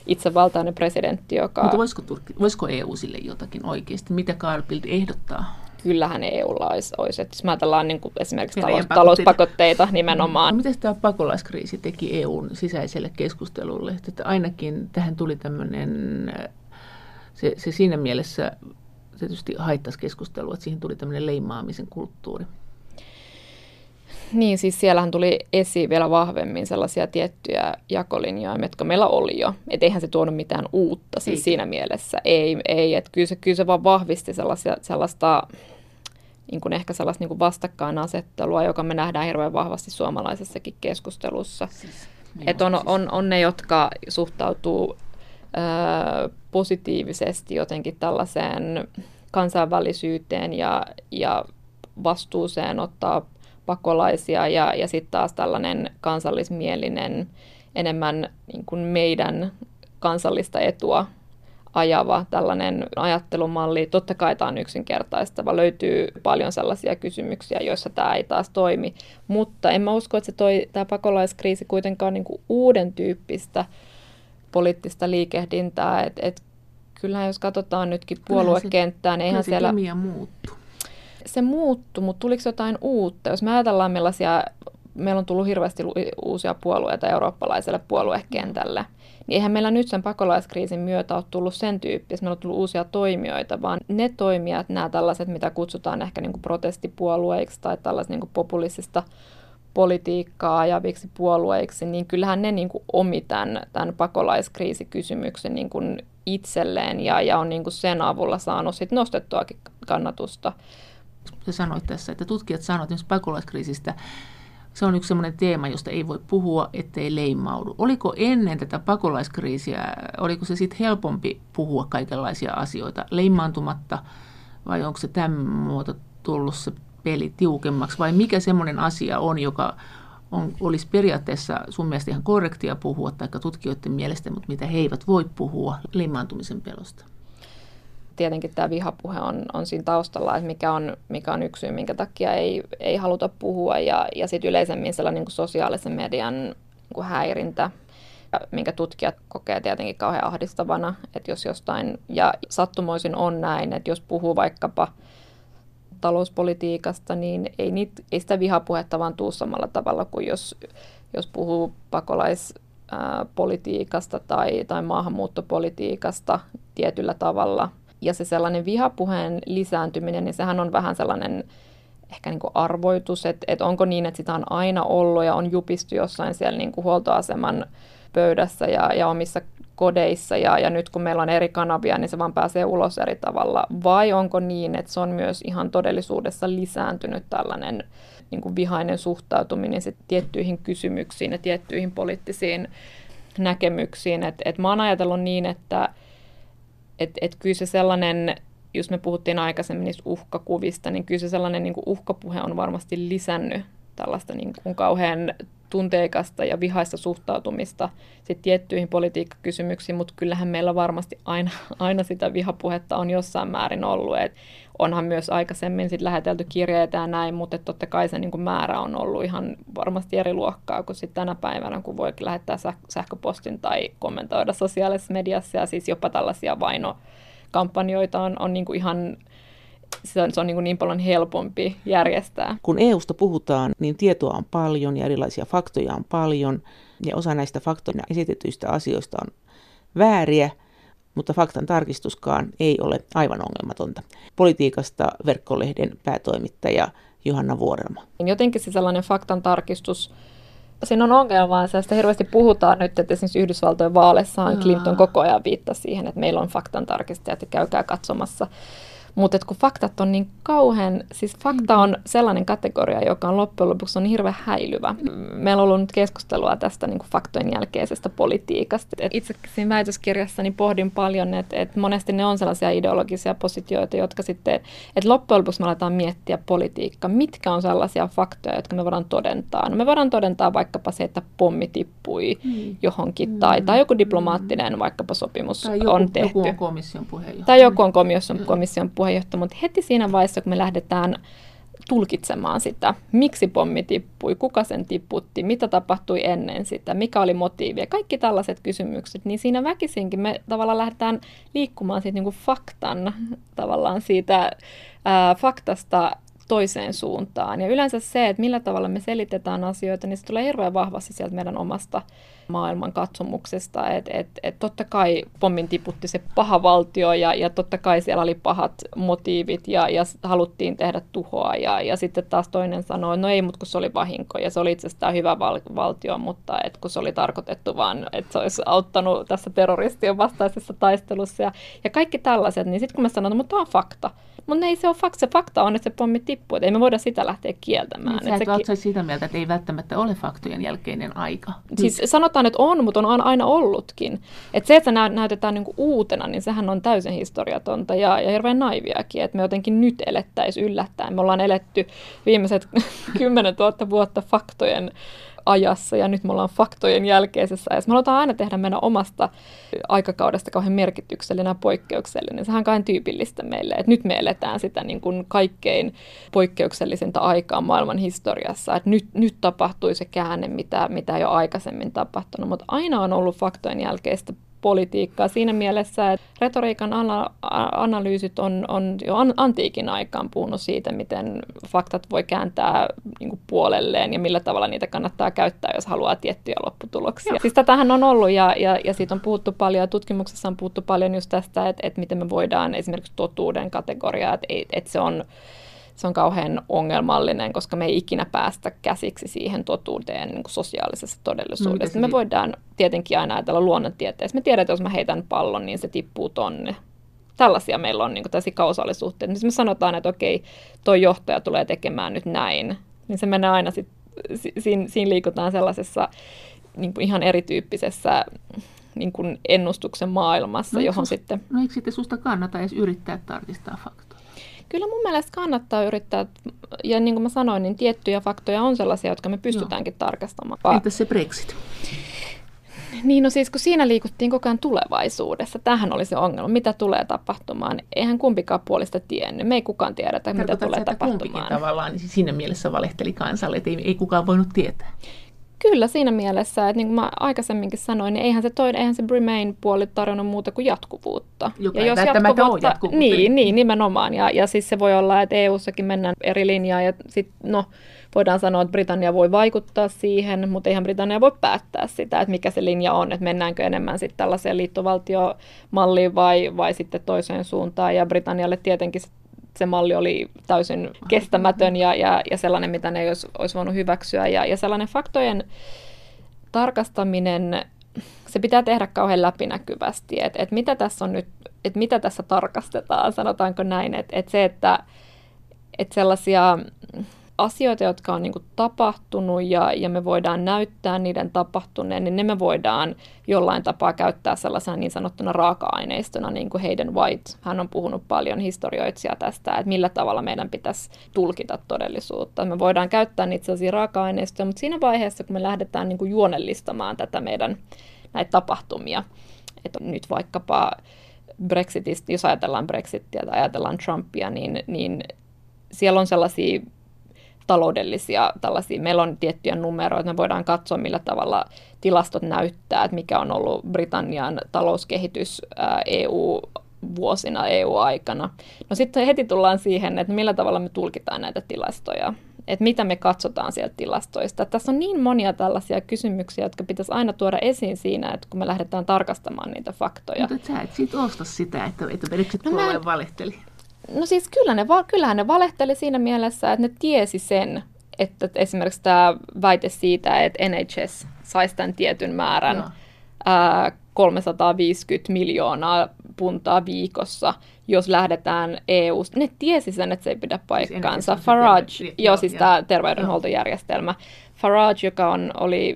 itsevaltainen presidentti, joka... Mutta voisiko, Turkki, voisiko EU sille jotakin oikeasti? Mitä Carl Bildt ehdottaa? kyllähän EUlla olisi, olisi että jos ajatellaan niin kuin esimerkiksi talous, talouspakotteita nimenomaan. No, miten tämä pakolaiskriisi teki EUn sisäiselle keskustelulle? Että ainakin tähän tuli tämmöinen, se, se siinä mielessä se tietysti haittaisi keskustelua, että siihen tuli tämmöinen leimaamisen kulttuuri. Niin, siis siellähän tuli esiin vielä vahvemmin sellaisia tiettyjä jakolinjoja, jotka meillä oli jo. Että eihän se tuonut mitään uutta siis siinä mielessä. Ei, ei että kyllä se, kyllä se vaan vahvisti sellaisia, sellaista niin kuin ehkä sellaista niin kuin vastakkainasettelua, joka me nähdään hirveän vahvasti suomalaisessakin keskustelussa. Siis, niin Et on, on, on ne, jotka suhtautuu positiivisesti jotenkin tällaiseen kansainvälisyyteen ja, ja vastuuseen ottaa pakolaisia ja, ja sitten taas tällainen kansallismielinen, enemmän niin kuin meidän kansallista etua ajava tällainen ajattelumalli. Totta kai tämä on yksinkertaistava. Löytyy paljon sellaisia kysymyksiä, joissa tämä ei taas toimi. Mutta en mä usko, että se toi, tämä pakolaiskriisi kuitenkaan niin kuin uuden tyyppistä poliittista liikehdintää. Et, et, kyllähän jos katsotaan nytkin puoluekenttää, niin eihän siellä... muuttu. Se muuttu, mutta tuliko jotain uutta? Jos me ajatellaan millaisia... Meillä on tullut hirveästi uusia puolueita eurooppalaiselle puoluekentälle. Niin eihän meillä nyt sen pakolaiskriisin myötä ole tullut sen tyyppistä, meillä on tullut uusia toimijoita, vaan ne toimijat, nämä tällaiset, mitä kutsutaan ehkä niin kuin protestipuolueiksi tai tällaiset niin kuin populistista politiikkaa ajaviksi puolueiksi, niin kyllähän ne niin kuin omi tämän, tämän pakolaiskriisikysymyksen niin kuin itselleen ja, ja on niin kuin sen avulla saanut sit nostettuakin kannatusta. Sä sanoit tässä, että tutkijat sanoivat että pakolaiskriisistä, se on yksi sellainen teema, josta ei voi puhua, ettei leimaudu. Oliko ennen tätä pakolaiskriisiä, oliko se sitten helpompi puhua kaikenlaisia asioita leimaantumatta, vai onko se tämän muoto tullut se peli tiukemmaksi, vai mikä semmoinen asia on, joka on, olisi periaatteessa sun mielestä ihan korrektia puhua, tai tutkijoiden mielestä, mutta mitä he eivät voi puhua leimaantumisen pelosta? tietenkin tämä vihapuhe on, on siinä taustalla, että mikä on, mikä on yksi syy, minkä takia ei, ei haluta puhua. Ja, ja sitten yleisemmin sellainen niin sosiaalisen median niin kuin häirintä, minkä tutkijat kokee tietenkin kauhean ahdistavana, että jos jostain, ja sattumoisin on näin, että jos puhuu vaikkapa talouspolitiikasta, niin ei, niitä, ei sitä vihapuhetta vaan tuu samalla tavalla kuin jos, jos puhuu pakolaispolitiikasta tai, tai maahanmuuttopolitiikasta tietyllä tavalla – ja se sellainen vihapuheen lisääntyminen, niin sehän on vähän sellainen ehkä niin kuin arvoitus, että, että onko niin, että sitä on aina ollut ja on jupistu jossain siellä niin kuin huoltoaseman pöydässä ja, ja omissa kodeissa ja, ja nyt kun meillä on eri kanavia, niin se vaan pääsee ulos eri tavalla. Vai onko niin, että se on myös ihan todellisuudessa lisääntynyt tällainen niin kuin vihainen suhtautuminen sit tiettyihin kysymyksiin ja tiettyihin poliittisiin näkemyksiin. Et, et mä oon ajatellut niin, että että et kyllä se sellainen, jos me puhuttiin aikaisemmin niistä uhkakuvista, niin kyllä se sellainen niin kuin uhkapuhe on varmasti lisännyt tällaista niin kuin kauhean tunteikasta ja vihaista suhtautumista sit tiettyihin politiikkakysymyksiin, mutta kyllähän meillä varmasti aina, aina sitä vihapuhetta on jossain määrin ollut. Et onhan myös aikaisemmin sit lähetelty kirjeitä ja näin, mutta totta kai se niin kuin määrä on ollut ihan varmasti eri luokkaa kuin sit tänä päivänä, kun voi lähettää sähköpostin tai kommentoida sosiaalisessa mediassa ja siis jopa tällaisia vainokampanjoita on, on niin ihan se on, se on niin, kuin niin paljon helpompi järjestää. Kun EUsta puhutaan, niin tietoa on paljon ja erilaisia faktoja on paljon. Ja osa näistä faktoina esitetyistä asioista on vääriä, mutta faktan tarkistuskaan ei ole aivan ongelmatonta. Politiikasta verkkolehden päätoimittaja Johanna Vuorelma. Jotenkin se sellainen faktan tarkistus, siinä on ongelma, että hirveästi puhutaan nyt, että esimerkiksi Yhdysvaltojen vaaleissaan Clinton koko ajan viittasi siihen, että meillä on faktan tarkistajat ja käykää katsomassa mutta kun faktat on niin kauhean, siis fakta on sellainen kategoria, joka on loppujen lopuksi on hirveän häilyvä. Meillä on ollut nyt keskustelua tästä niin kuin faktojen jälkeisestä politiikasta. Et itse siinä väitöskirjassani pohdin paljon, että, että monesti ne on sellaisia ideologisia positioita, jotka sitten, että loppujen lopuksi me aletaan miettiä politiikkaa. Mitkä on sellaisia faktoja, jotka me voidaan todentaa? No me voidaan todentaa vaikkapa se, että pommi tippui mm. johonkin, mm. tai, tai joku diplomaattinen vaikkapa sopimus tai joku, on tehty. Joku on komission puheenjohtaja. Tai joku on komission, komission puheenjohtaja puheenjohtaja, mutta heti siinä vaiheessa, kun me lähdetään tulkitsemaan sitä, miksi pommi tippui, kuka sen tipputti, mitä tapahtui ennen sitä, mikä oli motiivi ja kaikki tällaiset kysymykset, niin siinä väkisinkin me tavallaan lähdetään liikkumaan siitä niin kuin faktan, tavallaan siitä ää, faktasta toiseen suuntaan. Ja yleensä se, että millä tavalla me selitetään asioita, niin se tulee hirveän vahvasti sieltä meidän omasta maailman katsomuksesta. Että et, et totta kai pommin tiputti se paha valtio ja, ja totta kai siellä oli pahat motiivit ja, ja haluttiin tehdä tuhoa. Ja, ja sitten taas toinen sanoi, no ei, mutta kun se oli vahinko ja se oli itse asiassa hyvä val- valtio, mutta et kun se oli tarkoitettu vaan, että se olisi auttanut tässä terroristien vastaisessa taistelussa ja, ja kaikki tällaiset, niin sitten kun mä sanon, että mutta tämä on fakta, Mutta ei se ole fakta. Se fakta on, että se pommi tippuu. Että ei me voida sitä lähteä kieltämään. Niin, sä et se... sitä mieltä, että ei välttämättä ole faktojen jälkeinen aika. Siis Nyt. sanotaan, että on, mutta on aina ollutkin. Että se, että se näytetään niinku uutena, niin sehän on täysin historiatonta ja, ja hirveän naiviakin. Että me jotenkin nyt elettäisiin yllättäen. Me ollaan eletty viimeiset 10 000 vuotta faktojen ajassa ja nyt me ollaan faktojen jälkeisessä ajassa. Me halutaan aina tehdä meidän omasta aikakaudesta kauhean merkityksellinen ja poikkeuksellinen. Sehän on kauhean tyypillistä meille, että nyt me eletään sitä niin kuin kaikkein poikkeuksellisinta aikaa maailman historiassa. Että nyt, nyt tapahtui se käänne, mitä, mitä jo aikaisemmin tapahtunut, mutta aina on ollut faktojen jälkeistä politiikkaa siinä mielessä, että retoriikan ana- analyysit on, on jo an- antiikin aikaan puhunut siitä, miten faktat voi kääntää niin kuin puolelleen ja millä tavalla niitä kannattaa käyttää, jos haluaa tiettyjä lopputuloksia. Joo. Siis tätähän on ollut ja, ja, ja siitä on puhuttu paljon, tutkimuksessa on puhuttu paljon just tästä, että, että miten me voidaan esimerkiksi totuuden kategoriaa, että, että se on se on kauhean ongelmallinen, koska me ei ikinä päästä käsiksi siihen totuuteen niin kuin sosiaalisessa todellisuudessa. No, me voidaan tietenkin aina ajatella luonnontieteessä. Me tiedetään, että jos mä heitän pallon, niin se tippuu tonne. Tällaisia meillä on niin kuin kausaalisuhteita. Niin me sanotaan, että okei, tuo johtaja tulee tekemään nyt näin, niin se menee aina sit, siinä, siinä liikutaan sellaisessa niin kuin ihan erityyppisessä niin kuin ennustuksen maailmassa, no, johon susta, sitten... No eikö sitten susta kannata edes yrittää tarkistaa faktoja? Kyllä mun mielestä kannattaa yrittää, ja niin kuin mä sanoin, niin tiettyjä faktoja on sellaisia, jotka me pystytäänkin Joo. tarkastamaan. Entä se Brexit? Niin, no siis kun siinä liikuttiin koko ajan tulevaisuudessa, tähän oli se ongelma, mitä tulee tapahtumaan. Eihän kumpikaan puolista tiennyt, me ei kukaan tiedetä, mitä tulee että tapahtumaan. Tavallaan niin siinä mielessä valehteli kansalle, että ei, ei kukaan voinut tietää. Kyllä siinä mielessä, että niin kuin mä aikaisemminkin sanoin, niin eihän se, toinen, eihän se Remain-puoli tarjonnut muuta kuin jatkuvuutta. Joka ja jos jatkuvuutta, jatkuvuutta. Niin, niin, nimenomaan. Ja, ja siis se voi olla, että EU-sakin mennään eri linjaa ja sitten no, voidaan sanoa, että Britannia voi vaikuttaa siihen, mutta eihän Britannia voi päättää sitä, että mikä se linja on, että mennäänkö enemmän sitten tällaiseen liittovaltiomalliin vai, vai sitten toiseen suuntaan. Ja Britannialle tietenkin se malli oli täysin kestämätön ja, ja, ja sellainen, mitä ne ei olisi, olisi voinut hyväksyä. Ja, ja sellainen faktojen tarkastaminen, se pitää tehdä kauhean läpinäkyvästi, että et mitä tässä on nyt, että mitä tässä tarkastetaan, sanotaanko näin, että et se, että et sellaisia asioita, jotka on niin kuin tapahtunut ja, ja me voidaan näyttää niiden tapahtuneen, niin ne me voidaan jollain tapaa käyttää sellaisena niin sanottuna raaka-aineistona, niin kuin Hayden White. Hän on puhunut paljon historioitsija tästä, että millä tavalla meidän pitäisi tulkita todellisuutta. Me voidaan käyttää niitä sellaisia raaka-aineistoja, mutta siinä vaiheessa, kun me lähdetään niin kuin juonellistamaan tätä meidän näitä tapahtumia, että nyt vaikkapa Brexitistä, jos ajatellaan Brexitia tai ajatellaan Trumpia, niin, niin siellä on sellaisia taloudellisia tällaisia, meillä on tiettyjä numeroita, me voidaan katsoa millä tavalla tilastot näyttää, että mikä on ollut Britannian talouskehitys EU vuosina EU-aikana. No sitten heti tullaan siihen, että millä tavalla me tulkitaan näitä tilastoja, että mitä me katsotaan sieltä tilastoista. Tässä on niin monia tällaisia kysymyksiä, jotka pitäisi aina tuoda esiin siinä, että kun me lähdetään tarkastamaan niitä faktoja. Mutta sä et siitä osta sitä, että, että no mä, valehteli. No siis kyllä ne, kyllähän ne valehteli siinä mielessä, että ne tiesi sen, että esimerkiksi tämä väite siitä, että NHS saisi tämän tietyn määrän no. ää, 350 miljoonaa puntaa viikossa, jos lähdetään eu Ne tiesi sen, että se ei pidä siis paikkaansa. Siis Farage, joo, joo, siis tämä terveydenhuoltojärjestelmä. Farage, joka on, oli,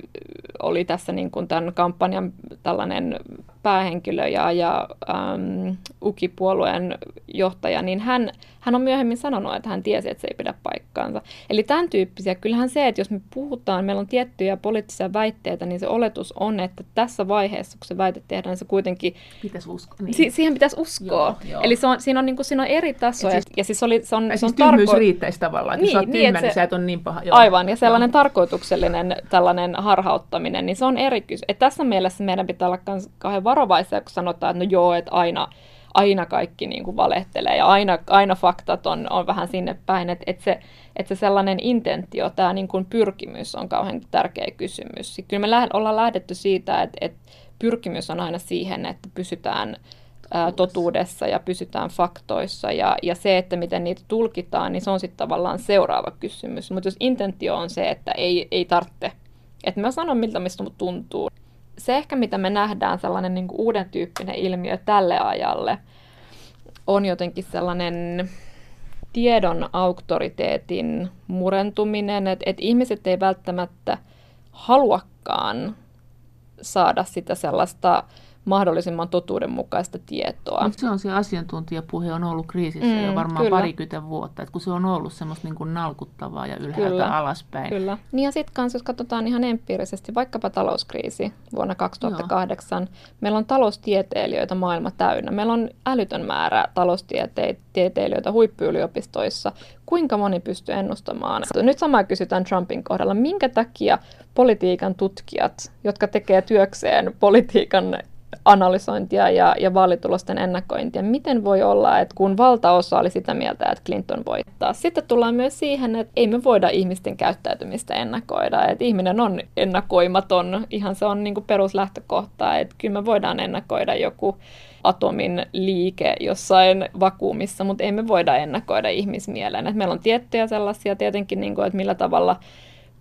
oli tässä niin kuin tämän kampanjan tällainen päähenkilö ja, ja ähm, UKI-puolueen johtaja, niin hän, hän on myöhemmin sanonut, että hän tiesi, että se ei pidä paikkaansa. Eli tämän tyyppisiä. Kyllähän se, että jos me puhutaan, meillä on tiettyjä poliittisia väitteitä, niin se oletus on, että tässä vaiheessa, kun se väite tehdään, niin se kuitenkin... Pitäisi uskoa. Niin. Si- siihen pitäisi uskoa. Joo, joo. Eli se on, siinä, on, niin kuin, siinä on eri tasoja. Siis, ja siis oli, se on, se on siis tarko- riittäisi tavallaan, että niin, jos olet niin, tyhmä, niin se, niin sä et ole niin paha. Joo. Aivan, ja sellainen joo. tarkoituksellinen tällainen harhauttaminen, niin se on eri kysymys. Tässä mielessä meidän pitää olla kauhean varovaisia, kun sanotaan, että no joo, että aina, aina kaikki niin kuin valehtelee ja aina, aina faktat on, on vähän sinne päin, että, että, se, että se sellainen intentio, tämä niin kuin pyrkimys on kauhean tärkeä kysymys. Kyllä me lähd, ollaan lähdetty siitä, että, että pyrkimys on aina siihen, että pysytään ää, totuudessa. ja pysytään faktoissa. Ja, ja se, että miten niitä tulkitaan, niin se on sitten tavallaan seuraava kysymys. Mutta jos intentio on se, että ei, ei tarvitse, että mä sanon miltä mistä tuntuu, se ehkä, mitä me nähdään, sellainen niin kuin uuden tyyppinen ilmiö tälle ajalle, on jotenkin sellainen tiedon auktoriteetin murentuminen, että et ihmiset ei välttämättä haluakaan saada sitä sellaista mahdollisimman totuudenmukaista tietoa. Mutta se on se asiantuntijapuhe on ollut kriisissä mm, jo varmaan kyllä. parikymmentä vuotta, että kun se on ollut semmoista niin kuin nalkuttavaa ja ylhäältä kyllä, alaspäin. Kyllä. Niin ja sitten kanssa, jos katsotaan ihan empiirisesti, vaikkapa talouskriisi vuonna 2008, Joo. meillä on taloustieteilijöitä maailma täynnä. Meillä on älytön määrä taloustieteilijöitä huippuyliopistoissa. Kuinka moni pystyy ennustamaan? Nyt samaa kysytään Trumpin kohdalla. Minkä takia politiikan tutkijat, jotka tekee työkseen politiikan analysointia ja, ja vaalitulosten ennakointia. Miten voi olla, että kun valtaosa oli sitä mieltä, että Clinton voittaa. Sitten tullaan myös siihen, että ei me voida ihmisten käyttäytymistä ennakoida. Että ihminen on ennakoimaton. Ihan se on niin kuin peruslähtökohta, että kyllä me voidaan ennakoida joku atomin liike jossain vakuumissa, mutta ei me voida ennakoida ihmismielen. Että meillä on tiettyjä sellaisia tietenkin, niin kuin, että millä tavalla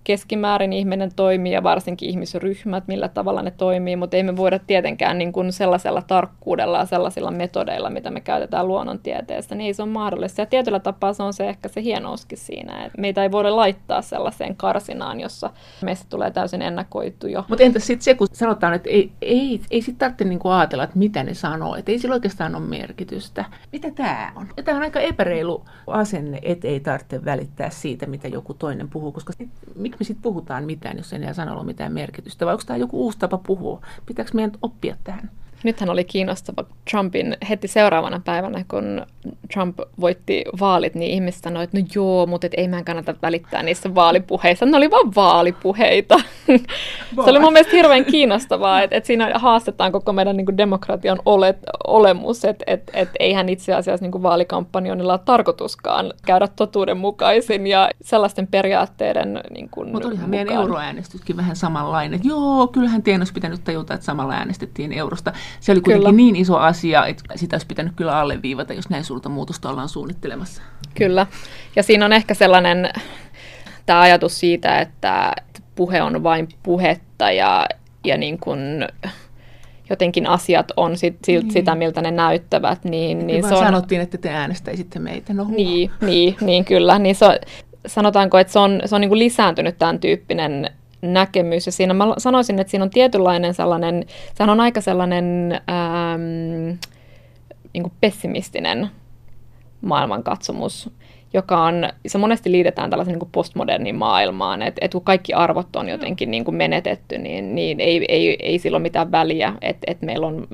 keskimäärin ihminen toimii ja varsinkin ihmisryhmät, millä tavalla ne toimii, mutta ei me voida tietenkään niin kuin sellaisella tarkkuudella ja sellaisilla metodeilla, mitä me käytetään luonnontieteessä, niin ei se ole mahdollista. Ja tietyllä tapaa se on se ehkä se hienouskin siinä, että meitä ei voida laittaa sellaiseen karsinaan, jossa meistä tulee täysin ennakoitu jo. Mutta entäs sitten se, kun sanotaan, että ei, ei, ei sitten tarvitse niinku ajatella, että mitä ne sanoo, että ei sillä oikeastaan ole merkitystä. Mitä tämä on? Tämä on aika epäreilu asenne, että ei tarvitse välittää siitä, mitä joku toinen puhuu, koska me sitten puhutaan mitään, jos ei enää sanalla ole mitään merkitystä? Vai onko tämä joku uusi tapa puhua? Pitääkö meidän oppia tähän? Nythän oli kiinnostava Trumpin heti seuraavana päivänä, kun Trump voitti vaalit, niin ihmiset sanoivat, että no joo, mutta et ei meidän kannata välittää niissä vaalipuheissa. Ne oli vaan vaalipuheita. Se oli mun mielestä hirveän kiinnostavaa, että, että siinä haastetaan koko meidän niin kuin demokratian olet, olemus, että että että eihän itse asiassa niin kuin vaalikampanjonilla ole tarkoituskaan käydä totuudenmukaisin ja sellaisten periaatteiden niin kuin Mutta olihan mukaan. meidän euroäänestyskin vähän samanlainen. Joo, kyllähän olisi pitänyt tajuta, että samalla äänestettiin eurosta se oli kuitenkin kyllä. niin iso asia, että sitä olisi pitänyt kyllä alleviivata, jos näin suurta muutosta ollaan suunnittelemassa. Kyllä. Ja siinä on ehkä sellainen tämä ajatus siitä, että puhe on vain puhetta ja, ja niin kuin jotenkin asiat on sit, sit, niin. sitä, miltä ne näyttävät. Niin, niin se on... sanottiin, että te äänestäisitte meitä. No, niin, niin, niin, kyllä. Niin se on, sanotaanko, että se on, se on niin kuin lisääntynyt tämän tyyppinen näkemys. Ja siinä mä sanoisin, että siinä on tietynlainen sellainen, sehän on aika sellainen ähm, niin pessimistinen maailmankatsomus, joka on, se monesti liitetään tällaisen niin kuin postmodernin maailmaan, että, että kun kaikki arvot on jotenkin niin menetetty, niin, niin ei, ei, ei sillä ole mitään väliä, että, että meillä on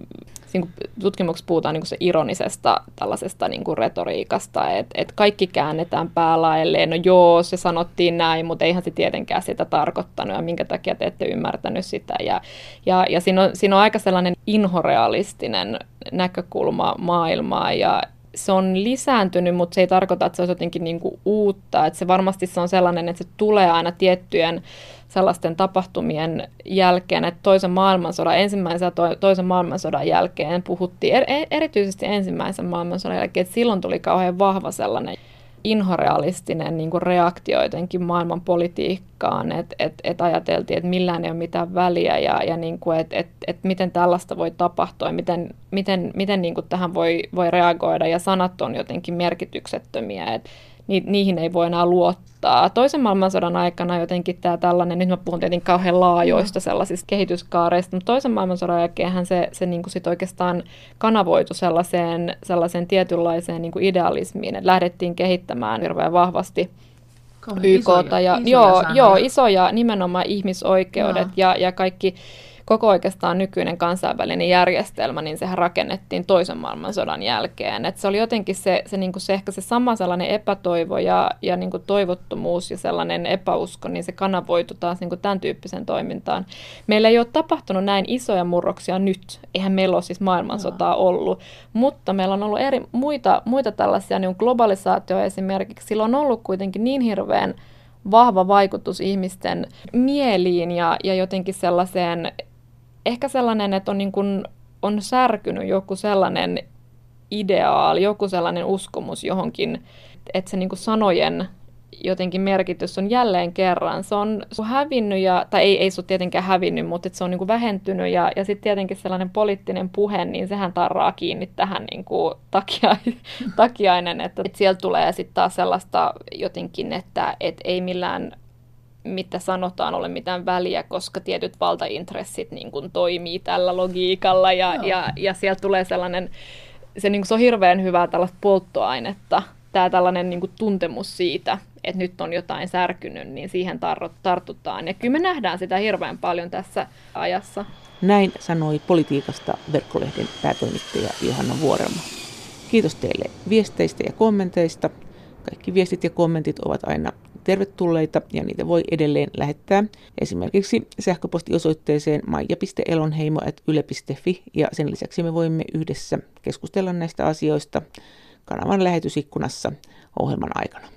niin tutkimuksessa puhutaan niin se ironisesta tällaisesta niin kuin retoriikasta, että, että kaikki käännetään päälaelleen, no joo, se sanottiin näin, mutta eihän se tietenkään sitä tarkoittanut, ja minkä takia te ette ymmärtänyt sitä. Ja, ja, ja siinä, on, siinä on aika sellainen inhorealistinen näkökulma maailmaa, ja se on lisääntynyt, mutta se ei tarkoita, että se olisi jotenkin niin kuin uutta. Että se varmasti se on sellainen, että se tulee aina tiettyjen sellaisten tapahtumien jälkeen, että toisen maailmansodan, ensimmäisen ja to, toisen maailmansodan jälkeen puhuttiin, er, erityisesti ensimmäisen maailmansodan jälkeen, että silloin tuli kauhean vahva sellainen inhorealistinen niin kuin reaktio jotenkin maailman politiikkaan, että et, et ajateltiin, että millään ei ole mitään väliä ja, ja niin kuin, että et, et miten tällaista voi tapahtua ja miten, miten, miten niin kuin tähän voi, voi reagoida ja sanat on jotenkin merkityksettömiä, että ni, niihin ei voi enää luottaa. Toisen maailmansodan aikana jotenkin tämä tällainen, nyt mä puhun tietenkin kauhean laajoista mm. sellaisista kehityskaareista, mutta toisen maailmansodan jälkeenhän se, se niin kuin sit oikeastaan kanavoitu sellaiseen, sellaiseen tietynlaiseen niin kuin idealismiin, että lähdettiin kehittämään hirveän vahvasti YKta ja isoja, joo, joo, isoja nimenomaan ihmisoikeudet no. ja, ja kaikki koko oikeastaan nykyinen kansainvälinen järjestelmä, niin sehän rakennettiin toisen maailmansodan jälkeen. Et se oli jotenkin se, se, niin se ehkä se sama sellainen epätoivo ja, ja niin kuin toivottomuus ja sellainen epäusko, niin se kanavoitu taas niin kuin tämän tyyppisen toimintaan. Meillä ei ole tapahtunut näin isoja murroksia nyt. Eihän meillä ole siis maailmansotaa ollut, mutta meillä on ollut eri, muita, muita tällaisia niin globalisaatio esimerkiksi. Sillä on ollut kuitenkin niin hirveän vahva vaikutus ihmisten mieliin ja, ja jotenkin sellaiseen ehkä sellainen, että on, niin kuin, on särkynyt joku sellainen ideaali, joku sellainen uskomus johonkin, että se niin kuin sanojen jotenkin merkitys on jälleen kerran. Se on, se on hävinnyt, ja, tai ei, ei se ole tietenkään hävinnyt, mutta se on niin kuin vähentynyt. Ja, ja sitten tietenkin sellainen poliittinen puhe, niin sehän tarraa kiinni tähän niin kuin takia, takiainen, että, että sieltä tulee sitten taas sellaista jotenkin, että, että ei millään mitä sanotaan, ole mitään väliä, koska tietyt valtaintressit niin kuin toimii tällä logiikalla ja, ja, ja sieltä tulee sellainen, se, niin kuin, se on hirveän hyvää tällaista polttoainetta, tämä tällainen niin kuin, tuntemus siitä, että nyt on jotain särkynyt, niin siihen tartutaan. Ja kyllä me nähdään sitä hirveän paljon tässä ajassa. Näin sanoi politiikasta verkkolehden päätoimittaja Johanna Vuorelma. Kiitos teille viesteistä ja kommenteista. Kaikki viestit ja kommentit ovat aina tervetulleita ja niitä voi edelleen lähettää esimerkiksi sähköpostiosoitteeseen maija.elonheimo.yle.fi ja sen lisäksi me voimme yhdessä keskustella näistä asioista kanavan lähetysikkunassa ohjelman aikana.